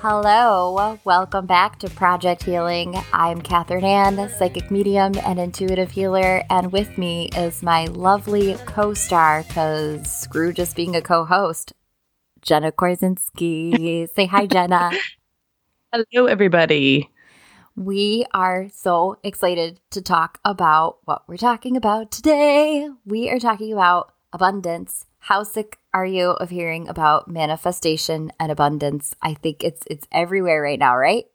Hello, welcome back to Project Healing. I'm Catherine Ann, psychic medium and intuitive healer, and with me is my lovely co star, because screw just being a co host, Jenna Korzinski. Say hi, Jenna. Hello, everybody. We are so excited to talk about what we're talking about today. We are talking about abundance. How sick are you of hearing about manifestation and abundance? I think it's it's everywhere right now, right?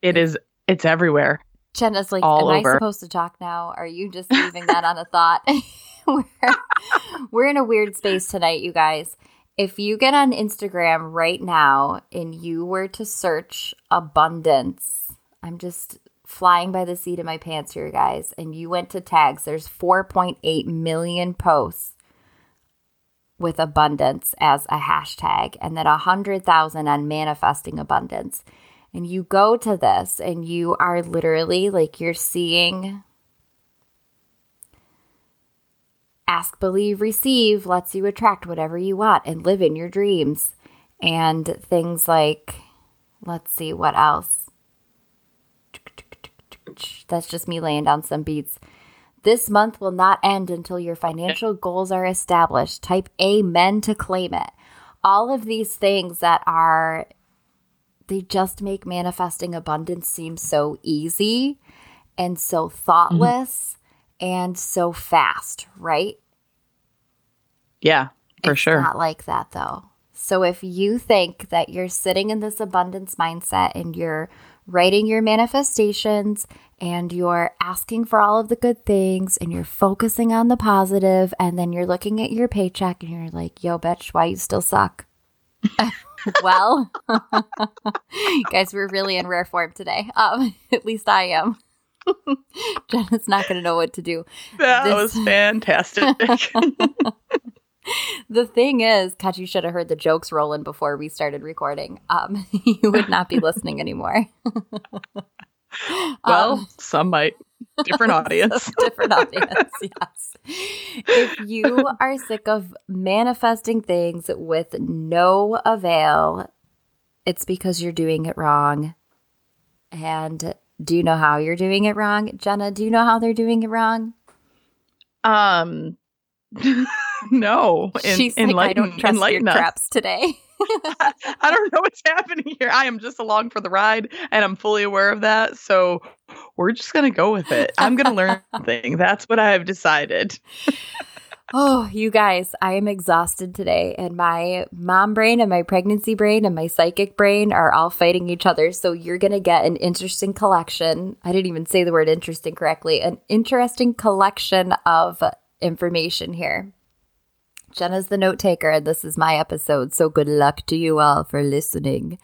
It is it's everywhere. Jenna's like, All am over. I supposed to talk now? Are you just leaving that on a thought? we're, we're in a weird space tonight, you guys. If you get on Instagram right now and you were to search abundance, I'm just flying by the seat of my pants here, guys, and you went to tags, there's 4.8 million posts with abundance as a hashtag and then 100,000 on manifesting abundance. And you go to this and you are literally like you're seeing ask, believe, receive lets you attract whatever you want and live in your dreams. And things like, let's see, what else? That's just me laying down some beats. This month will not end until your financial goals are established. Type amen to claim it. All of these things that are, they just make manifesting abundance seem so easy and so thoughtless mm-hmm. And so fast, right? Yeah, for it's sure. Not like that though. So if you think that you're sitting in this abundance mindset and you're writing your manifestations and you're asking for all of the good things and you're focusing on the positive and then you're looking at your paycheck and you're like, yo, bitch, why you still suck? well, guys, we're really in rare form today. Um, at least I am. Jenna's not going to know what to do. That this- was fantastic. the thing is, Kat, you should have heard the jokes rolling before we started recording. Um, you would not be listening anymore. well, um, some might. Different audience. different audience, yes. If you are sick of manifesting things with no avail, it's because you're doing it wrong. And do you know how you're doing it wrong? Jenna, do you know how they're doing it wrong? Um no. In, She's like, I don't trust your traps today. I don't know what's happening here. I am just along for the ride and I'm fully aware of that. So we're just going to go with it. I'm going to learn something. That's what I have decided. Oh, you guys, I am exhausted today. And my mom brain and my pregnancy brain and my psychic brain are all fighting each other. So you're going to get an interesting collection. I didn't even say the word interesting correctly. An interesting collection of information here. Jenna's the note taker, and this is my episode. So good luck to you all for listening.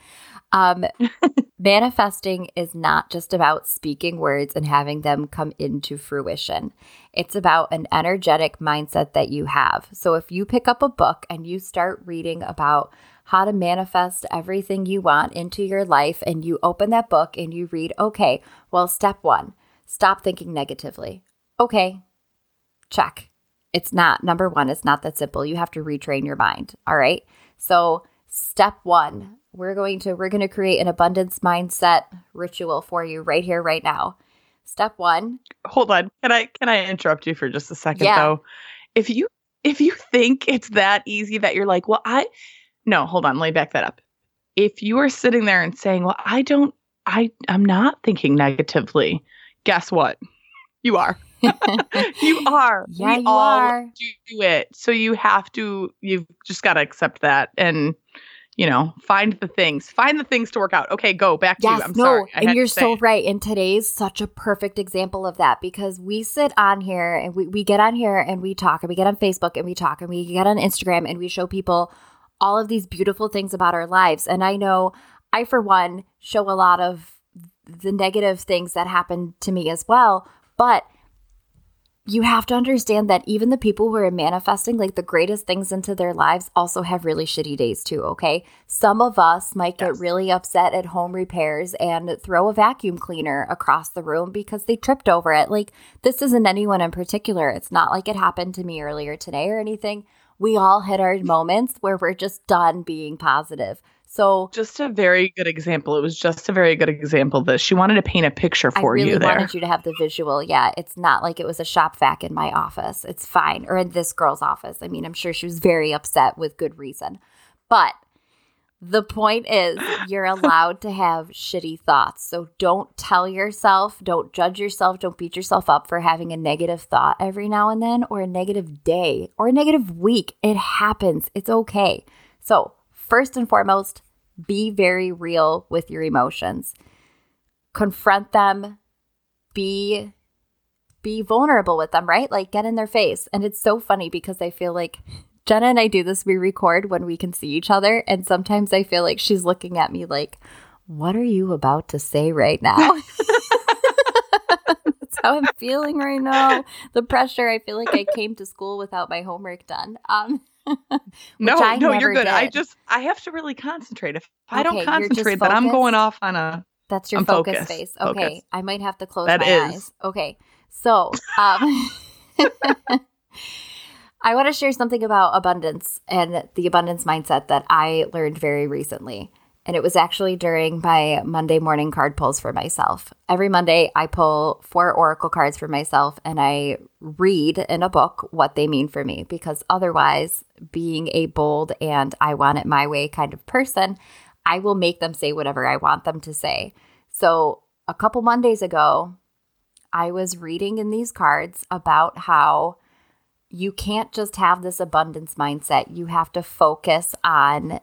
Um, manifesting is not just about speaking words and having them come into fruition. It's about an energetic mindset that you have. So if you pick up a book and you start reading about how to manifest everything you want into your life, and you open that book and you read, okay, well, step one, stop thinking negatively. Okay, check it's not number one, it's not that simple. You have to retrain your mind. All right. So, step one, we're going to we're going to create an abundance mindset ritual for you right here, right now. Step one. Hold on. Can I can I interrupt you for just a second yeah. though? If you if you think it's that easy that you're like, well, I no, hold on, let me back that up. If you are sitting there and saying, Well, I don't I I'm not thinking negatively, guess what? You are. you are. Yeah, we you all are. do it. So you have to, you've just got to accept that and, you know, find the things, find the things to work out. Okay, go back to yes, you. I'm no, sorry. I and you're so right. And today's such a perfect example of that because we sit on here and we, we get on here and we talk and we get on Facebook and we talk and we get on Instagram and we show people all of these beautiful things about our lives. And I know I, for one, show a lot of the negative things that happen to me as well. But you have to understand that even the people who are manifesting like the greatest things into their lives also have really shitty days too, okay? Some of us might get yes. really upset at home repairs and throw a vacuum cleaner across the room because they tripped over it. Like, this isn't anyone in particular. It's not like it happened to me earlier today or anything. We all hit our moments where we're just done being positive. So just a very good example. It was just a very good example that she wanted to paint a picture for you. I there. wanted you to have the visual. Yeah, it's not like it was a shop vac in my office. It's fine, or in this girl's office. I mean, I'm sure she was very upset with good reason, but the point is, you're allowed to have shitty thoughts. So don't tell yourself, don't judge yourself, don't beat yourself up for having a negative thought every now and then, or a negative day, or a negative week. It happens. It's okay. So first and foremost, be very real with your emotions. Confront them, be be vulnerable with them, right? Like get in their face. And it's so funny because I feel like Jenna and I do this. We record when we can see each other. And sometimes I feel like she's looking at me like, what are you about to say right now? How I'm feeling right now. The pressure. I feel like I came to school without my homework done. Um, no, no, you're good. Did. I just I have to really concentrate. If I don't concentrate, then I'm going off on a. That's your focus focused. face. Okay, focus. I might have to close that my is. eyes. Okay, so um, I want to share something about abundance and the abundance mindset that I learned very recently. And it was actually during my Monday morning card pulls for myself. Every Monday, I pull four Oracle cards for myself and I read in a book what they mean for me because otherwise, being a bold and I want it my way kind of person, I will make them say whatever I want them to say. So, a couple Mondays ago, I was reading in these cards about how you can't just have this abundance mindset. You have to focus on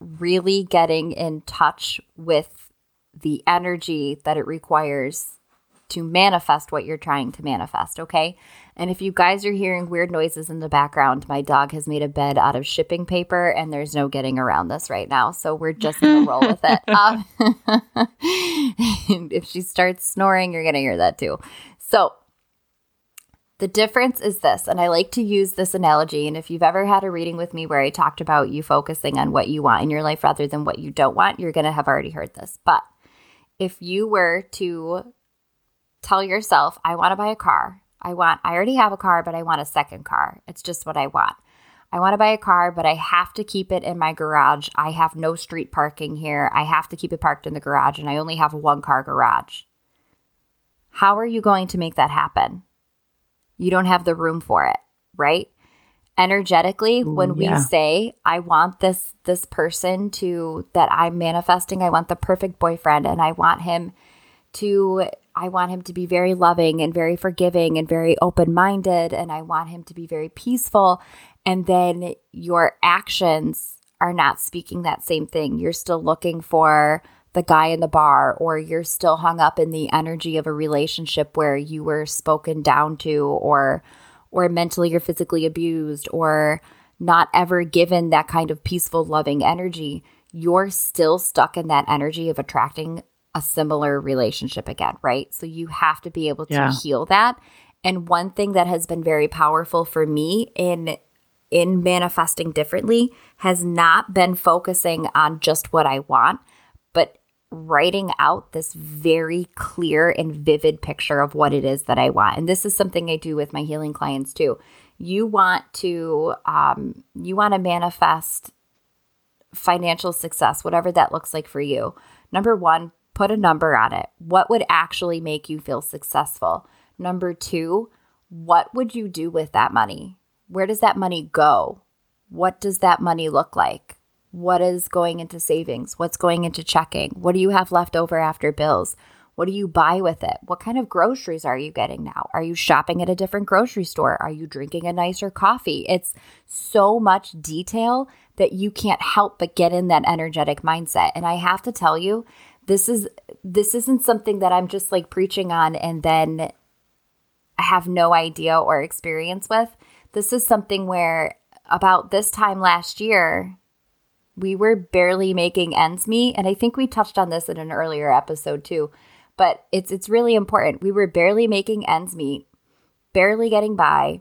really getting in touch with the energy that it requires to manifest what you're trying to manifest, okay? And if you guys are hearing weird noises in the background, my dog has made a bed out of shipping paper and there's no getting around this right now. So we're just going to roll with it. Um, if she starts snoring, you're going to hear that too. So the difference is this, and I like to use this analogy. And if you've ever had a reading with me where I talked about you focusing on what you want in your life rather than what you don't want, you're going to have already heard this. But if you were to tell yourself, I want to buy a car, I want, I already have a car, but I want a second car. It's just what I want. I want to buy a car, but I have to keep it in my garage. I have no street parking here. I have to keep it parked in the garage, and I only have a one car garage. How are you going to make that happen? You don't have the room for it, right? Energetically, when yeah. we say, I want this this person to that I'm manifesting, I want the perfect boyfriend and I want him to I want him to be very loving and very forgiving and very open-minded and I want him to be very peaceful and then your actions are not speaking that same thing. You're still looking for the guy in the bar or you're still hung up in the energy of a relationship where you were spoken down to or or mentally or physically abused or not ever given that kind of peaceful loving energy you're still stuck in that energy of attracting a similar relationship again right so you have to be able to yeah. heal that and one thing that has been very powerful for me in in manifesting differently has not been focusing on just what I want, writing out this very clear and vivid picture of what it is that I want. And this is something I do with my healing clients too. You want to um, you want to manifest financial success, whatever that looks like for you. Number one, put a number on it. What would actually make you feel successful? Number two, what would you do with that money? Where does that money go? What does that money look like? What is going into savings? What's going into checking? What do you have left over after bills? What do you buy with it? What kind of groceries are you getting now? Are you shopping at a different grocery store? Are you drinking a nicer coffee? It's so much detail that you can't help but get in that energetic mindset. And I have to tell you, this is this isn't something that I'm just like preaching on and then I have no idea or experience with. This is something where about this time last year, we were barely making ends meet and i think we touched on this in an earlier episode too but it's it's really important we were barely making ends meet barely getting by.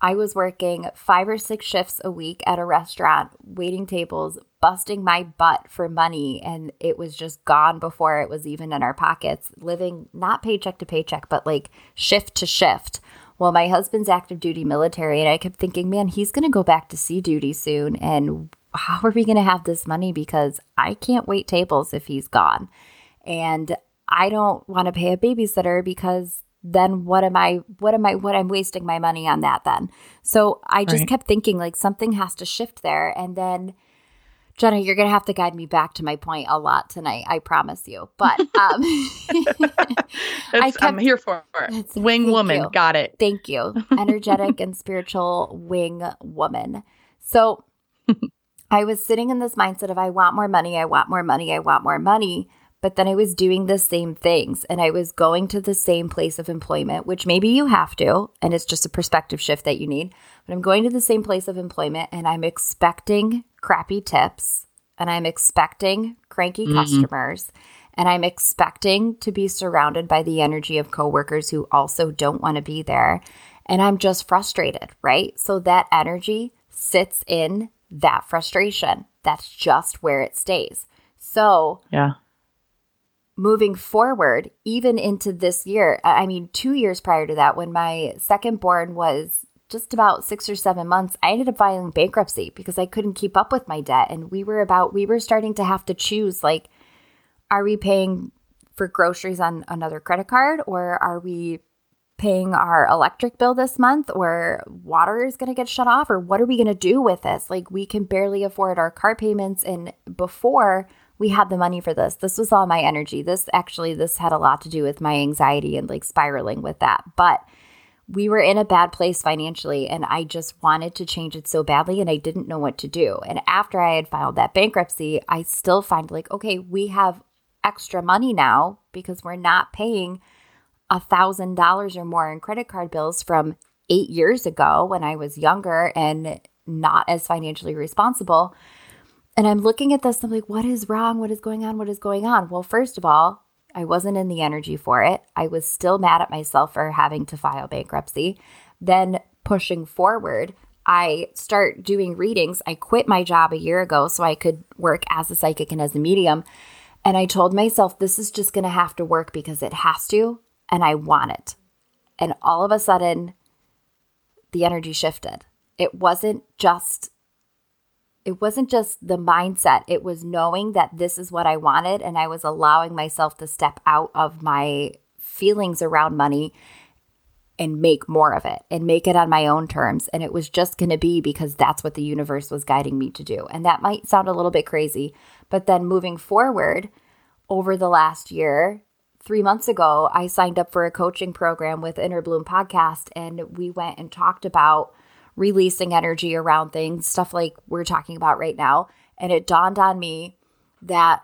I was working five or six shifts a week at a restaurant, waiting tables, busting my butt for money. And it was just gone before it was even in our pockets, living not paycheck to paycheck, but like shift to shift. Well, my husband's active duty military, and I kept thinking, man, he's going to go back to sea duty soon. And how are we going to have this money? Because I can't wait tables if he's gone. And I don't want to pay a babysitter because then what am I what am I what I'm wasting my money on that then? So I just right. kept thinking like something has to shift there and then Jenna, you're gonna have to guide me back to my point a lot tonight. I promise you. But um, I am here for it. Wing woman, you. got it. Thank you, energetic and spiritual wing woman. So I was sitting in this mindset of I want more money, I want more money, I want more money. But then I was doing the same things and I was going to the same place of employment, which maybe you have to, and it's just a perspective shift that you need. But I'm going to the same place of employment and I'm expecting crappy tips and I'm expecting cranky mm-hmm. customers and I'm expecting to be surrounded by the energy of coworkers who also don't want to be there. And I'm just frustrated, right? So that energy sits in that frustration. That's just where it stays. So, yeah moving forward, even into this year, I mean, two years prior to that, when my second born was just about six or seven months, I ended up filing bankruptcy because I couldn't keep up with my debt. And we were about, we were starting to have to choose like, are we paying for groceries on another credit card or are we paying our electric bill this month or water is going to get shut off or what are we going to do with this? Like, we can barely afford our car payments. And before, we had the money for this. This was all my energy. This actually, this had a lot to do with my anxiety and like spiraling with that. But we were in a bad place financially and I just wanted to change it so badly and I didn't know what to do. And after I had filed that bankruptcy, I still find like, okay, we have extra money now because we're not paying a thousand dollars or more in credit card bills from eight years ago when I was younger and not as financially responsible. And I'm looking at this, I'm like, what is wrong? What is going on? What is going on? Well, first of all, I wasn't in the energy for it. I was still mad at myself for having to file bankruptcy. Then pushing forward, I start doing readings. I quit my job a year ago so I could work as a psychic and as a medium. And I told myself, this is just going to have to work because it has to, and I want it. And all of a sudden, the energy shifted. It wasn't just it wasn't just the mindset, it was knowing that this is what I wanted. And I was allowing myself to step out of my feelings around money and make more of it and make it on my own terms. And it was just going to be because that's what the universe was guiding me to do. And that might sound a little bit crazy, but then moving forward over the last year, three months ago, I signed up for a coaching program with Inner Bloom Podcast, and we went and talked about releasing energy around things, stuff like we're talking about right now. And it dawned on me that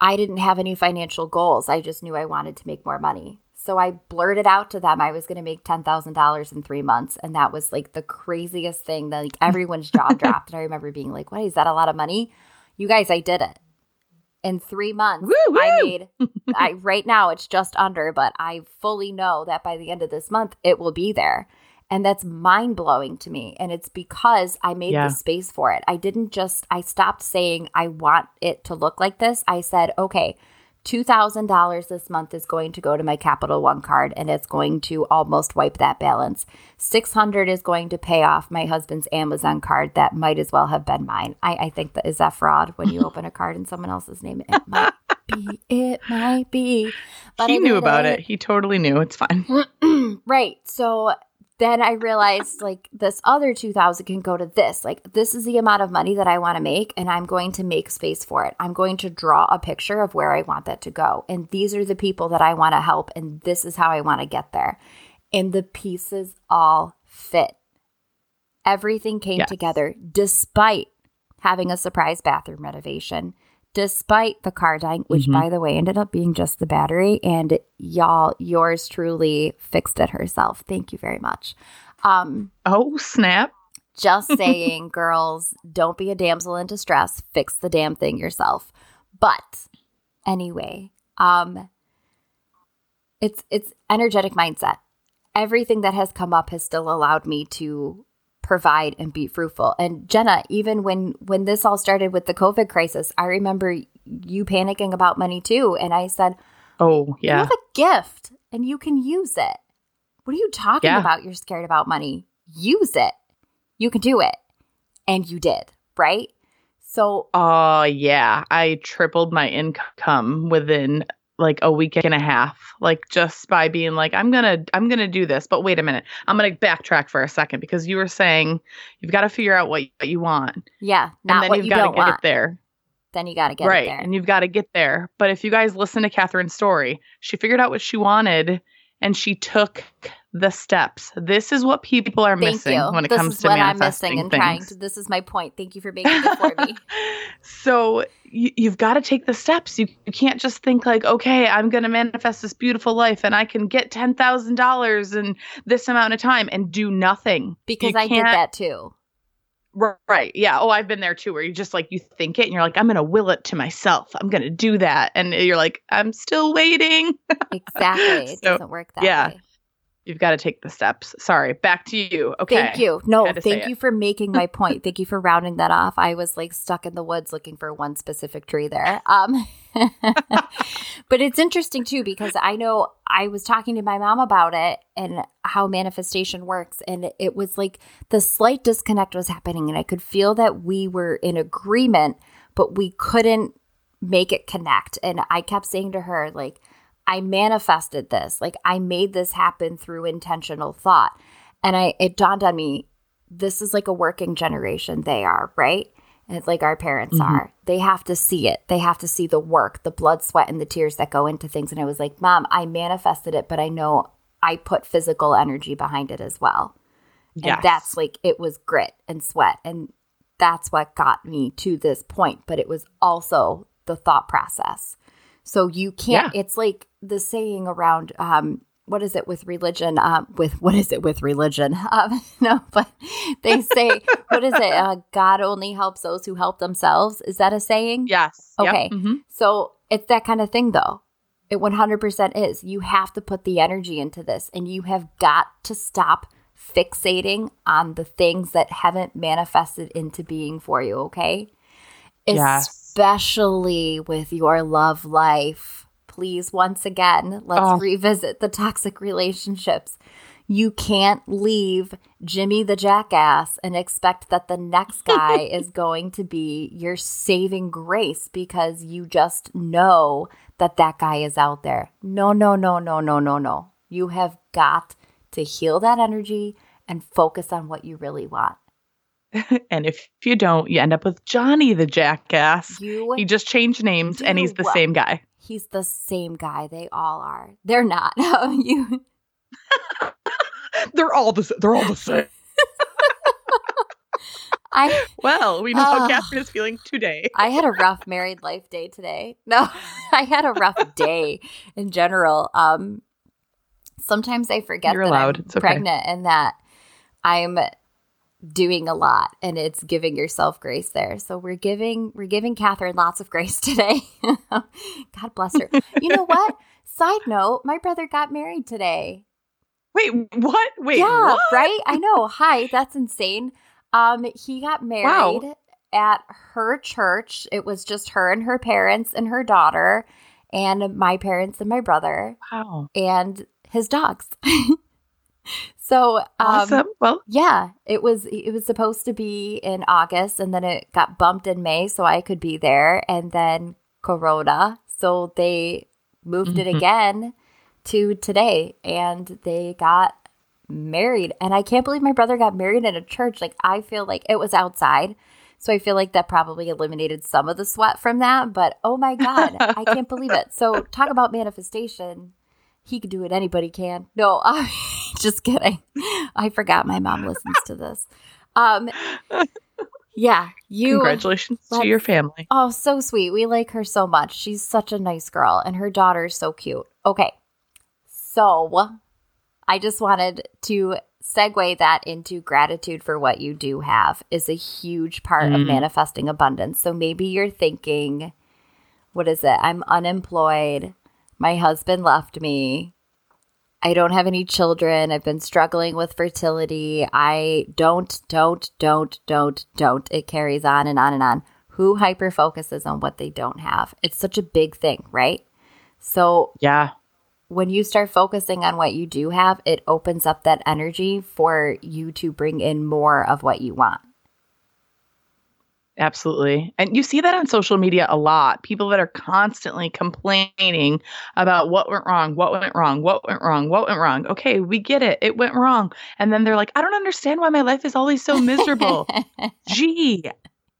I didn't have any financial goals. I just knew I wanted to make more money. So I blurted out to them I was going to make $10,000 in three months. And that was like the craziest thing that like everyone's jaw dropped. And I remember being like, what is that a lot of money? You guys, I did it. In three months, woo, woo! I made, I right now it's just under, but I fully know that by the end of this month, it will be there. And that's mind blowing to me. And it's because I made yeah. the space for it. I didn't just, I stopped saying, I want it to look like this. I said, okay, $2,000 this month is going to go to my Capital One card and it's going to almost wipe that balance. 600 is going to pay off my husband's Amazon card that might as well have been mine. I, I think that is that fraud when you open a card in someone else's name. It might be. It might be. But he knew about it. it. He totally knew. It's fine. right. So then I realized like this other 2000 can go to this. Like this is the amount of money that I want to make and I'm going to make space for it. I'm going to draw a picture of where I want that to go. And these are the people that I want to help and this is how I want to get there. And the pieces all fit. Everything came yes. together despite having a surprise bathroom renovation despite the car dying, which mm-hmm. by the way ended up being just the battery. And y'all, yours truly fixed it herself. Thank you very much. Um, oh, snap. Just saying, girls, don't be a damsel in distress. Fix the damn thing yourself. But anyway, um, it's it's energetic mindset. everything that has come up has still allowed me to provide and be fruitful. And Jenna, even when when this all started with the COVID crisis, I remember you panicking about money too. And I said, Oh, yeah. You have a gift and you can use it. What are you talking Yeah. about? You're scared about money. Use it. You can do it. And you did, right? So Oh, yeah. I tripled my income within like a week and a half like just by being like i'm gonna i'm gonna do this but wait a minute i'm gonna backtrack for a second because you were saying you've got to figure out what, what you want yeah, and not then what you've you got to get it want. there Then you got to get right it there. and you've got to get there but if you guys listen to catherine's story she figured out what she wanted and she took the steps this is what people are Thank missing you. when it this comes is to what I'm missing and things. trying to. This is my point. Thank you for making it for me. so you, you've got to take the steps. You, you can't just think like, okay, I'm going to manifest this beautiful life and I can get ten thousand dollars in this amount of time and do nothing Because You I did that too. Right. Yeah. Oh, I've been there too, where you just like you think it and you're like, I'm going to will it to myself. I'm going to do that, and you're like, I'm still waiting. Exactly. It So, doesn't work that yeah. way. You've got to take the steps. Sorry. Back to you. Okay. Thank you. No, Had to say thank it. you for making my point. thank you for rounding that off. I was like stuck in the woods looking for one specific tree there. Um but it's interesting too because I know I was talking to my mom about it and how manifestation works and it was like the slight disconnect was happening and I could feel that we were in agreement but we couldn't make it connect and I kept saying to her like I manifested this. Like I made this happen through intentional thought. And I it dawned on me this is like a working generation they are, right? And it's like our parents Mhm. are. They have to see it. They have to see the work, the blood, sweat and the tears that go into things. And I was like, "Mom, I manifested it, but I know I put physical energy behind it as well." And that's like it was grit and sweat and that's what got me to this point, but it was also the thought process. So you can't it's like the saying around um what is it with religion? Um, with what is it with religion? Um, no, but they say, what is it? Uh, God only helps those who help themselves. Is that a saying? Yes. Yep. Okay. Mhm. So it's that kind of thing, though. It 100% is. You have to put the energy into this, and you have got to stop fixating on the things that haven't manifested into being for you, okay? Yes. Especially with your love life. Please, once again, let's Oh. revisit the toxic relationships. You can't leave Jimmy the jackass and expect that the next guy is going to be your saving grace because you just know that that guy is out there. No, no, no, no, no, no, no. You have got to heal that energy and focus on what you really want. and if you don't, you end up with Johnny the jackass. You He just changed names and he's the Do. same guy. he's the same guy. They all are. They're not. you They're all the they're all the same. I Well, we know how Oh. Catherine is feeling today. I had a rough married life day today. No, I had a rough day in general. Um sometimes I forget You're that allowed. I'm It's okay. pregnant and that I'm doing a lot and it's giving yourself grace there. So we're giving we're giving Catherine lots of grace today. God bless her. You know what? Side note, my brother got married today. Wait, what? Wait, yeah, what? right? I know. Hi, that's insane. Um, he got married at her church. It was just her and her parents and her daughter, and my parents and my brother Wow. and his dogs. so, um, Awesome. well, yeah, it was it was supposed to be in August, and then it got bumped in May, so I could be there, and then Corona, so they moved it Mhm. again to today, and they got married, and I can't believe my brother got married in a church. Like I feel like it was outside, so I feel like that probably eliminated some of the sweat from that. But oh my god, I can't believe it. So talk about manifestation. He could do it. Anybody can. No, I'm just kidding. I forgot my mom listens to this. Um, yeah, you. congratulations to your family. Oh, so sweet. We like her so much. She's such a nice girl, and her daughter's so cute. Okay, so I just wanted to segue that into gratitude for what you do have is a huge part of Mm. manifesting abundance. So maybe you're thinking, what is it? I'm unemployed. My husband left me. I don't have any children. I've been struggling with fertility. I don't, don't, don't, don't, don't. It carries on and on and on. Who hyper focuses on what they don't have? It's such a big thing, right? So, yeah. When you start focusing on what you do have, it opens up that energy for you to bring in more of what you want. Absolutely. And you see that on social media a lot. People that are constantly complaining about what went wrong, what went wrong, what went wrong, what went wrong. Okay, we get it. It went wrong. And then they're like, I don't understand why my life is always so miserable. Gee,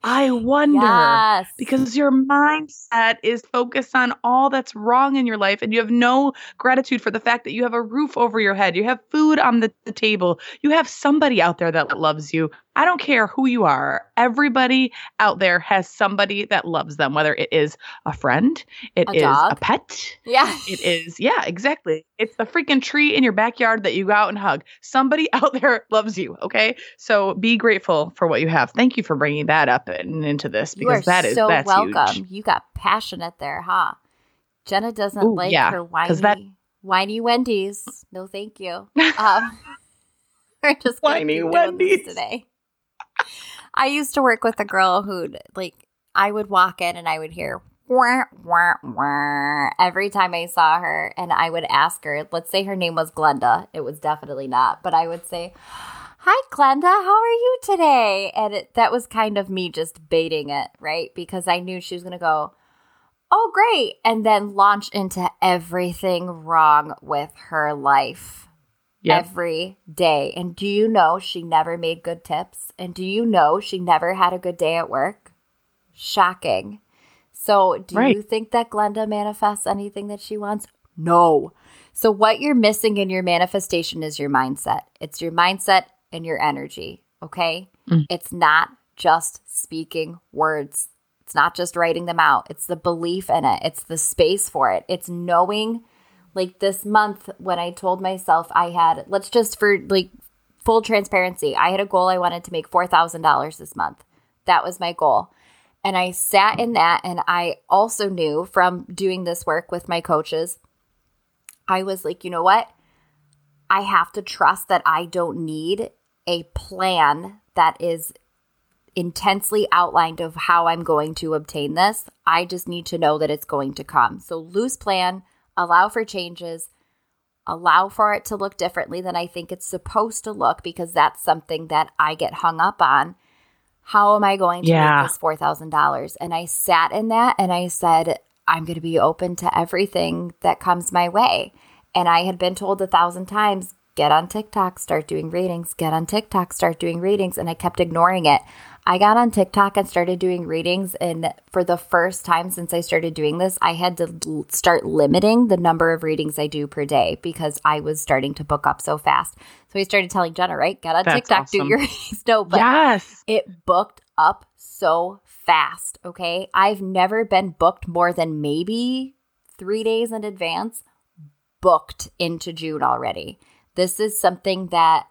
I wonder yes. because your mindset is focused on all that's wrong in your life and you have no gratitude for the fact that you have a roof over your head, you have food on the, the table, you have somebody out there that loves you. I don't care who you are. Everybody out there has somebody that loves them, whether it is a friend, it a is dog. a pet. Yeah. It is, yeah, exactly. It's the freaking tree in your backyard that you go out and hug. Somebody out there loves you. Okay. So be grateful for what you have. Thank you for bringing that up and into this because that is so that's welcome. Huge. You got passionate there, huh? Jenna doesn't Ooh, like yeah, her whiny, that- whiny Wendy's. No, thank you. Um, we're just whiny Wendy's today. I used to work with a girl who'd like I would walk in and I would hear wah, wah, wah, every time I saw her and I would ask her, let's say her name was Glenda. It was definitely not, but I would say, Hi Glenda, how are you today? And it, that was kind of me just baiting it, right? Because I knew she was going to go, Oh, great. And then launch into everything wrong with her life yep. every day. And do you know she never made good tips? And do you know she never had a good day at work? Shocking. So, do right. you think that Glenda manifests anything that she wants? No. So, what you're missing in your manifestation is your mindset. It's your mindset and your energy. Okay. Mm. It's not just speaking words, it's not just writing them out. It's the belief in it, it's the space for it, it's knowing like this month when I told myself I had, let's just for like full transparency, I had a goal I wanted to make $4,000 this month. That was my goal. And I sat in that and I also knew from doing this work with my coaches, I was like, you know what? I have to trust that I don't need a plan that is intensely outlined of how I'm going to obtain this. I just need to know that it's going to come. So loose plan, allow for changes, allow for it to look differently than I think it's supposed to look because that's something that I get hung up on. How am I going to yeah. make this $4,000? And I sat in that and I said, I'm going to be open to everything that comes my way. And I had been told a thousand times, get on TikTok, start doing readings, get on TikTok, start doing readings. And I kept ignoring it. I got on TikTok and started doing readings. And for the first time since I started doing this, I had to start limiting the number of readings I do per day because I was starting to book up so fast. So I started telling Jenna, right? Get on That's TikTok, awesome. do your readings. No, but yes. it booked up so fast. Okay. I've never been booked more than maybe three days in advance, booked into June already. This is something that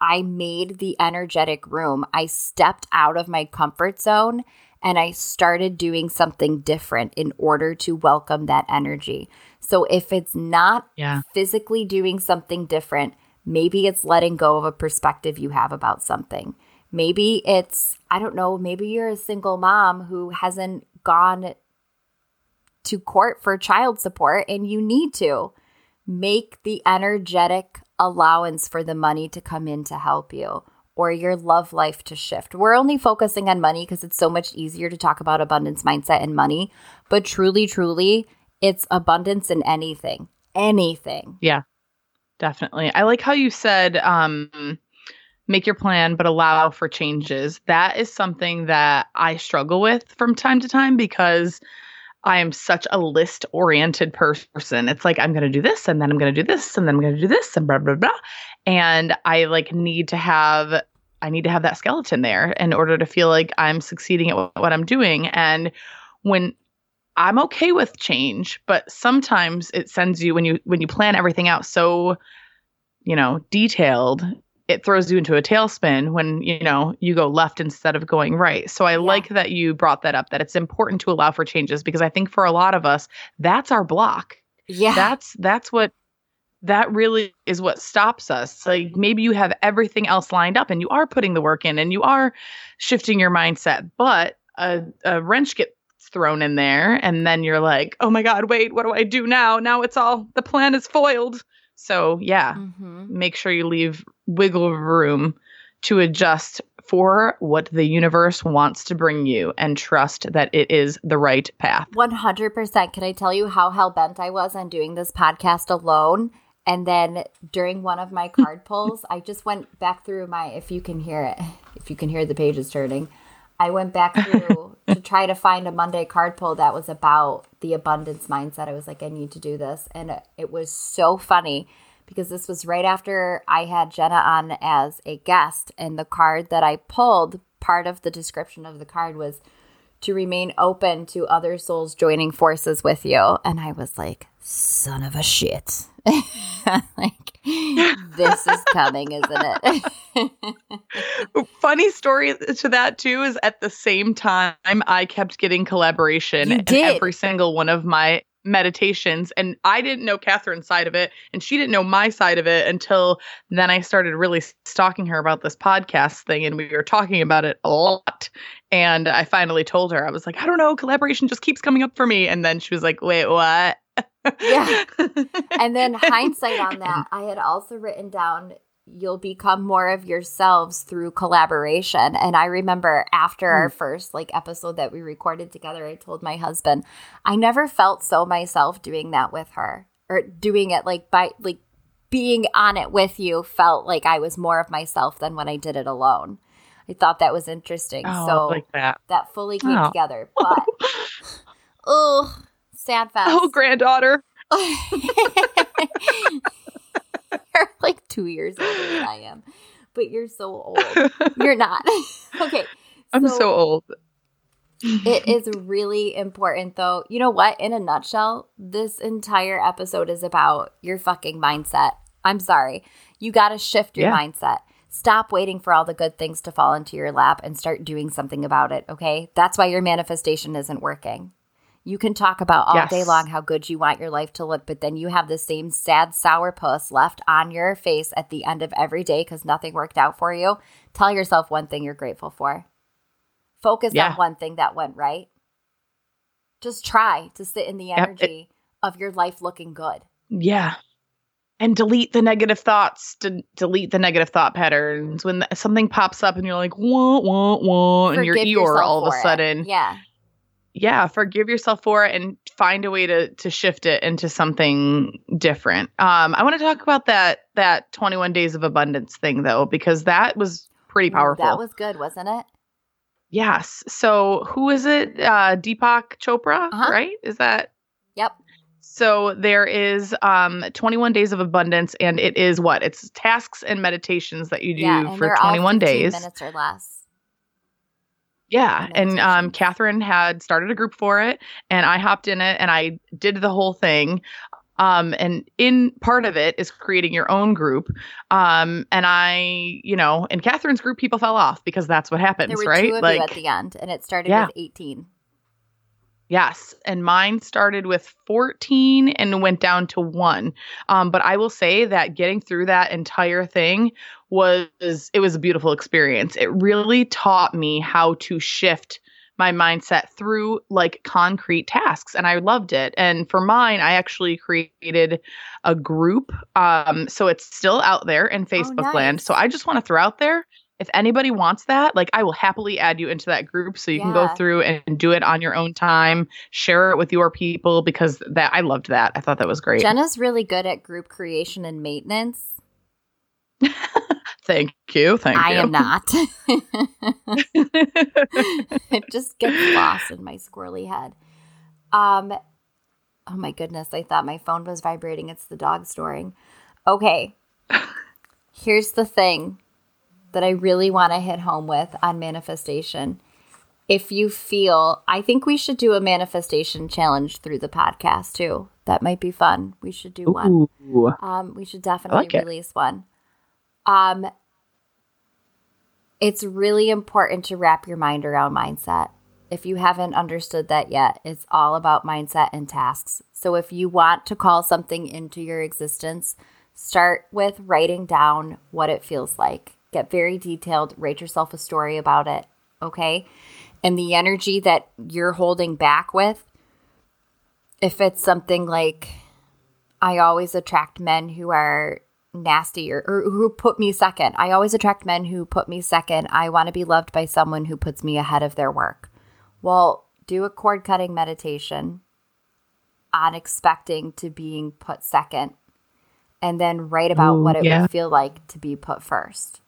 I made the energetic room. I stepped out of my comfort zone and I started doing something different in order to welcome that energy. So if it's not yeah. physically doing something different, maybe it's letting go of a perspective you have about something. Maybe it's, I don't know, maybe you're a single mom who hasn't gone to court for child support and you need to. Make the energetic allowance for the money to come in to help you or your love life to shift. We're only focusing on money because it's so much easier to talk about abundance mindset and money, but truly, truly, it's abundance in anything. Anything. Yeah. Definitely. I like how you said um make your plan but allow for changes. That is something that I struggle with from time to time because I am such a list oriented person. It's like I'm going to do this and then I'm going to do this and then I'm going to do this and blah blah blah. And I like need to have I need to have that skeleton there in order to feel like I'm succeeding at what I'm doing. And when I'm okay with change, but sometimes it sends you when you when you plan everything out so you know detailed it throws you into a tailspin when you know you go left instead of going right so i yeah. like that you brought that up that it's important to allow for changes because i think for a lot of us that's our block yeah that's that's what that really is what stops us. Like maybe you have everything else lined up and you are putting the work in and you are shifting your mindset, but a, a wrench gets thrown in there and then you're like, oh my God, wait, what do I do now? Now it's all, the plan is foiled. So yeah, mm-hmm. make sure you leave wiggle room to adjust for what the universe wants to bring you and trust that it is the right path. 100%. Can I tell you how hell bent I was on doing this podcast alone? And then during one of my card pulls, I just went back through my, if you can hear it, if you can hear the pages turning, I went back through to try to find a Monday card pull that was about the abundance mindset. I was like, I need to do this. And it was so funny because this was right after I had Jenna on as a guest. And the card that I pulled, part of the description of the card was to remain open to other souls joining forces with you. And I was like, son of a shit. like, this is coming, isn't it? Funny story to that, too, is at the same time, I kept getting collaboration. Did. every single one of my meditations and I didn't know Catherine's side of it and she didn't know my side of it until then I started really stalking her about this podcast thing and we were talking about it a lot and I finally told her I was like I don't know collaboration just keeps coming up for me and then she was like wait what yeah and then hindsight on that I had also written down you'll become more of yourselves through collaboration. And I remember after mm. our hmm. first like episode that we recorded together, I told my husband, I never felt so myself doing that with her or doing it like by like being on it with you felt like I was more of myself than when I did it alone. I thought that was interesting. Oh, so like that. that fully came oh. together. But oh, sad fest. Oh, granddaughter. you're like two years older than I am, but you're so old. You're not. okay. I'm so, so old. it is really important, though. You know what? In a nutshell, this entire episode is about your fucking mindset. I'm sorry. You got to shift your yeah. mindset. Stop waiting for all the good things to fall into your lap and start doing something about it, okay? That's why your manifestation isn't working. You can talk about all yes. day long how good you want your life to look, but then you have the same sad, sour puss left on your face at the end of every day because nothing worked out for you. Tell yourself one thing you're grateful for. Focus yeah. on one thing that went right. Just try to sit in the energy it, of your life looking good. Yeah. And delete the negative thoughts, to delete the negative thought patterns. When something pops up and you're like, wah, wah, wah, and your ear all of a sudden. It. Yeah yeah forgive yourself for it and find a way to to shift it into something different. Um i want to talk about that that 21 days of abundance thing though because that was pretty powerful that was good wasn't it? Yes. So who is it? Uh deepak chopra uh-huh. right? Is that yep. So there is um 21 days of abundance and it is what? It's tasks and meditations that you do yeah, for 21 days. minutes or less yeah. And um, Catherine had started a group for it, and I hopped in it and I did the whole thing. Um, and in part of it is creating your own group. Um, and I, you know, in Catherine's group, people fell off because that's what happens, there were right? Like, at the end, and it started yeah. with 18. Yes, and mine started with 14 and went down to one. Um, but I will say that getting through that entire thing was it was a beautiful experience. It really taught me how to shift my mindset through like concrete tasks and I loved it. And for mine, I actually created a group. Um, so it's still out there in oh, Facebook oh, nice. land. So I just want to throw out there if anybody wants that, like I will happily add you into that group so you yeah. can go through and do it on your own time, share it with your people because that I loved that. I thought that was great. Jenna's really good at group creation and maintenance. Thank you. Thank I you. I am not. it just gets lost in my squirrely head. Um oh my goodness, I thought my phone was vibrating. It's the dog snoring. Okay. Here's the thing that I really want to hit home with on manifestation. If you feel, I think we should do a manifestation challenge through the podcast too. That might be fun. We should do one. Um, we should definitely like release one. Um, it's really important to wrap your mind around mindset. If you haven't understood that yet, it's all about mindset and tasks. So if you want to call something into your existence, Start with writing down what it feels like. Get very detailed, write yourself a story about it, okay? And the energy that you're holding back with, if it's something like, I always attract men who are nasty or, or, who put me second. I always attract men who put me second. I want to be loved by someone who puts me ahead of their work. Well, do a cord cutting meditation on expecting to being put second and then write about Ooh, what it yeah. would feel like to be put first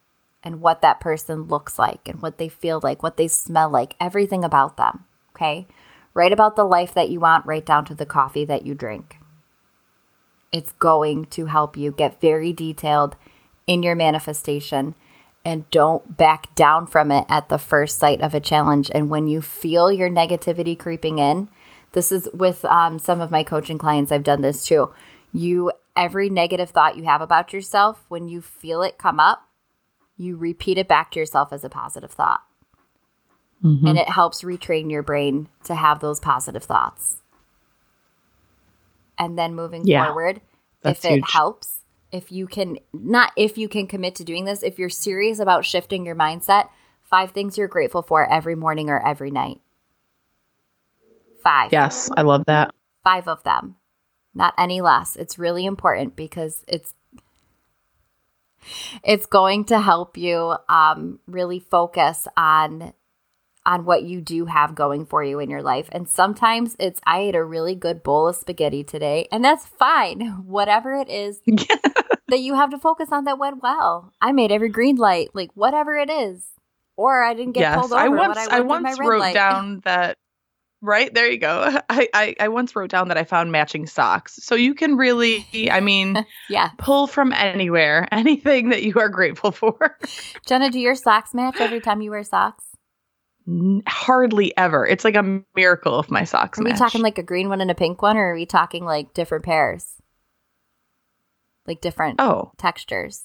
and what that person looks like and what they feel like, what they smell like, everything about them. Okay. Write about the life that you want, right down to the coffee that you drink. It's going to help you get very detailed in your manifestation and don't back down from it at the first sight of a challenge. And when you feel your negativity creeping in, this is with um, some of my coaching clients, I've done this too. You, every negative thought you have about yourself, when you feel it come up, you repeat it back to yourself as a positive thought. Mm-hmm. And it helps retrain your brain to have those positive thoughts. And then moving yeah, forward, if it huge. helps, if you can, not if you can commit to doing this, if you're serious about shifting your mindset, five things you're grateful for every morning or every night. Five. Yes, I love that. Five of them, not any less. It's really important because it's it's going to help you um, really focus on on what you do have going for you in your life. And sometimes it's I ate a really good bowl of spaghetti today, and that's fine. Whatever it is that you have to focus on that went well. I made every green light, like whatever it is. Or I didn't get yes, pulled over. I once I, I once wrote light. down that right there you go I, I, I once wrote down that i found matching socks so you can really i mean yeah pull from anywhere anything that you are grateful for jenna do your socks match every time you wear socks hardly ever it's like a miracle if my socks match. are match. we talking like a green one and a pink one or are we talking like different pairs like different oh textures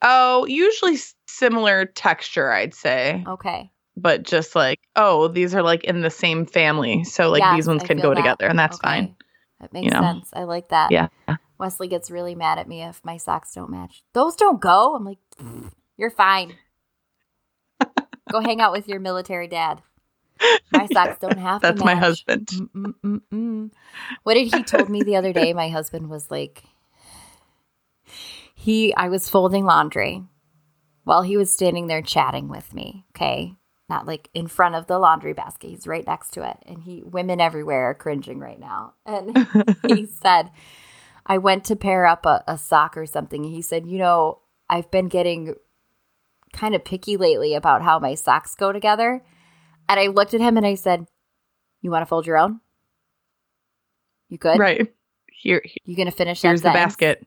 oh usually similar texture i'd say okay but just like, oh, these are like in the same family. So like yes, these ones can go that. together and that's okay. fine. That makes you know? sense. I like that. Yeah. Wesley gets really mad at me if my socks don't match. Those don't go. I'm like, you're fine. Go hang out with your military dad. My socks don't have That's to my husband. Mm-mm-mm-mm. What did he told me the other day? My husband was like, he, I was folding laundry while he was standing there chatting with me. Okay not like in front of the laundry basket. He's right next to it. And he women everywhere are cringing right now. And he said, I went to pair up a, a sock or something. He said, you know, I've been getting kind of picky lately about how my socks go together. And I looked at him and I said, You want to fold your own? You good? Right. Here. You gonna finish Here's the basket.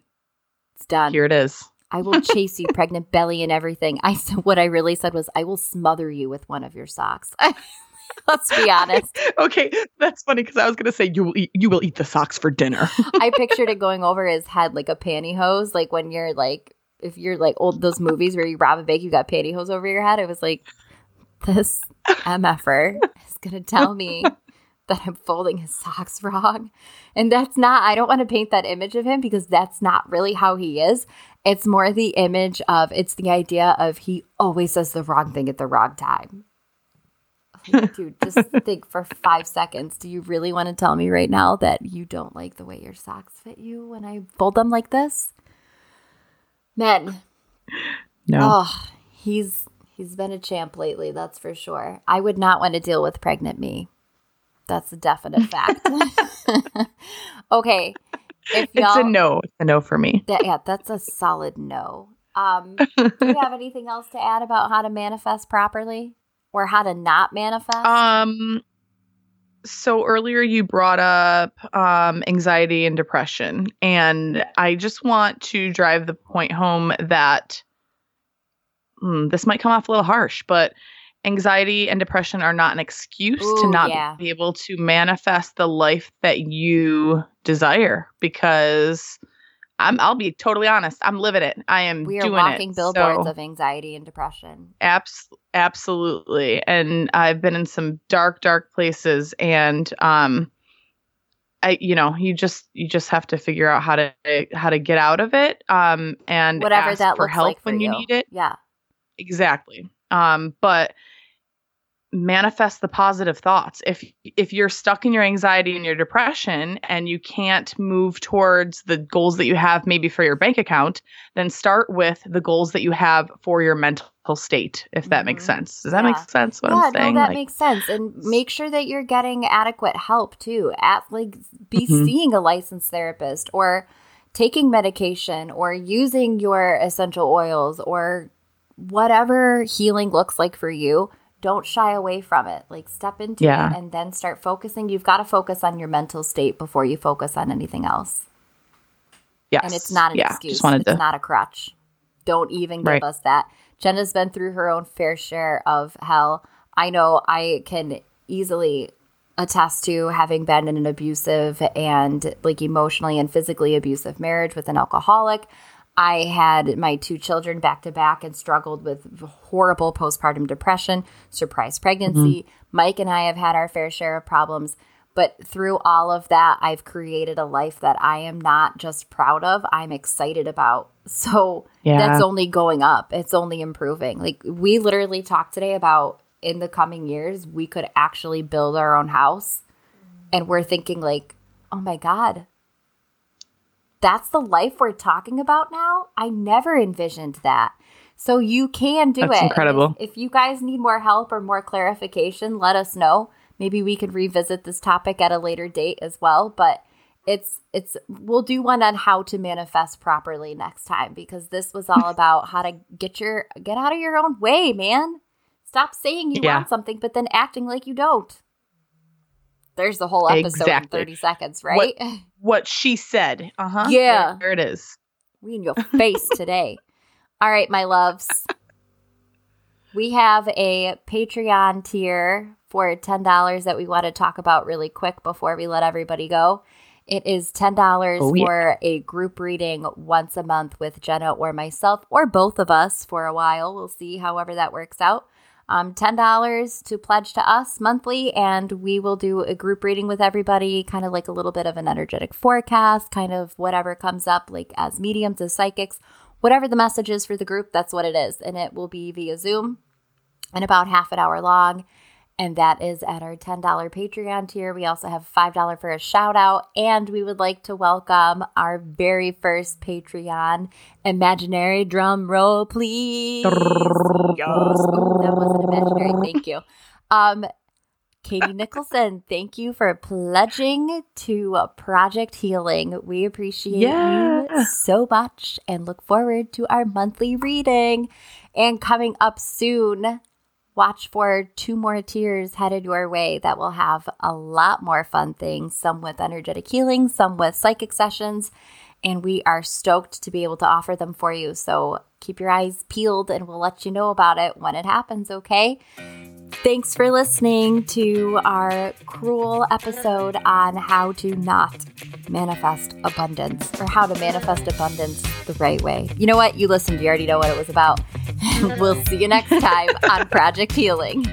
It's done. Here it is. I will chase you, pregnant belly and everything. I said what I really said was, I will smother you with one of your socks. Let's be honest. okay, that's funny because I was gonna say you will eat you will eat the socks for dinner. I pictured it going over his head like a pantyhose, like when you're like if you're like old those movies where you rob a bank, you got pantyhose over your head. It was like this mf'er is gonna tell me that I'm folding his socks wrong. And that's not, I don't want to paint that image of him because that's not really how he is. It's more the image of, it's the idea of he always says the wrong thing at the wrong time. Like, dude, just think for five seconds. Do you really want to tell me right now that you don't like the way your socks fit you when I fold them like this? Men. No. Oh, he's he's been a champ lately, that's for sure. I would not want to deal with pregnant me. That's a definite fact. okay. If it's a no. It's a no for me. That, yeah, that's a solid no. Um, do you have anything else to add about how to manifest properly or how to not manifest? Um, so earlier you brought up um, anxiety and depression, and I just want to drive the point home that hmm, this might come off a little harsh, but anxiety and depression are not an excuse Ooh, to not yeah. be able to manifest the life that you desire because I'm I'll be totally honest, I'm living it. I am We are walking it. billboards so, of anxiety and depression. Abs- absolutely. And I've been in some dark dark places and um I, you know, you just you just have to figure out how to how to get out of it, um, and whatever that for looks help like for when you you. need it. Yeah. Exactly. Um, but manifest the positive thoughts. If if you're stuck in your anxiety and your depression and you can't move towards the goals that you have maybe for your bank account, then start with the goals that you have for your mental state, if that makes Mhm. sense. Does that make sense what yeah, I'm saying? no, that Like, makes sense. And make sure that you're getting adequate help too. At like be Mhm. seeing a licensed therapist or taking medication or using your essential oils or whatever healing looks like for you. Don't shy away from it. Like step into Yeah. it and then start focusing. You've got to focus on your mental state before you focus on anything else. yes. And it's not an yeah, excuse. Just wanted it's to not a crutch. Don't even give Right. us that. Jenna's been through her own fair share of hell. I know I can easily attest to having been in an abusive and like emotionally and physically abusive marriage with an alcoholic. I had my two children back to back and struggled with horrible postpartum depression, surprise pregnancy. Mm-hmm. Mike and I have had our fair share of problems. But through all of that, I've created a life that I am not just proud of, I'm excited about. So Yeah. that's only going up, it's only improving. Like, we literally talked today about in the coming years, we could actually build our own house. And we're thinking, like, oh my God, that's the life we're talking about now? I never envisioned that. So you can do That's it. Incredible. If, if you guys need more help or more clarification, let us know. Maybe we could revisit this topic at a later date as well. But it's it's we'll do one on how to manifest properly next time because this was all about how to get your get out of your own way, man. Stop saying you Yeah. want something but then acting like you don't. There's the whole episode Exactly. in 30 seconds, right? what she said. Uh huh. Yeah. There, there it is. We in your face today. All right, my loves. We have a Patreon tier for $10 that we want to talk about really quick before we let everybody go. It is $10 Oh, yeah. for a group reading once a month with Jenna or myself, or both of us for a while. We'll see however that works out. Um, $10 to pledge to us monthly, and we will do a group reading with everybody, kind of like a little bit of an energetic forecast, kind of whatever comes up, like as mediums, as psychics, whatever the message is for the group, that's what it is. And it will be via Zoom and about half an hour long. And that is at our $10 Patreon tier. We also have $5 for a shout out. And we would like to welcome our very first Patreon imaginary drum roll, please. Yes. That wasn't imaginary. Thank you. Um, Katie Nicholson, thank you for pledging to Project Healing. We appreciate Yeah. you so much and look forward to our monthly reading. And coming up soon, watch for two more tiers headed your way that will have a lot more fun things, some with energetic healing, some with psychic sessions. And we are stoked to be able to offer them for you. So keep your eyes peeled and we'll let you know about it when it happens, okay? Thanks for listening to our cruel episode on how to not manifest abundance or how to manifest abundance the right way. You know what? You listened, you already know what it was about. we'll see you next time on Project Healing.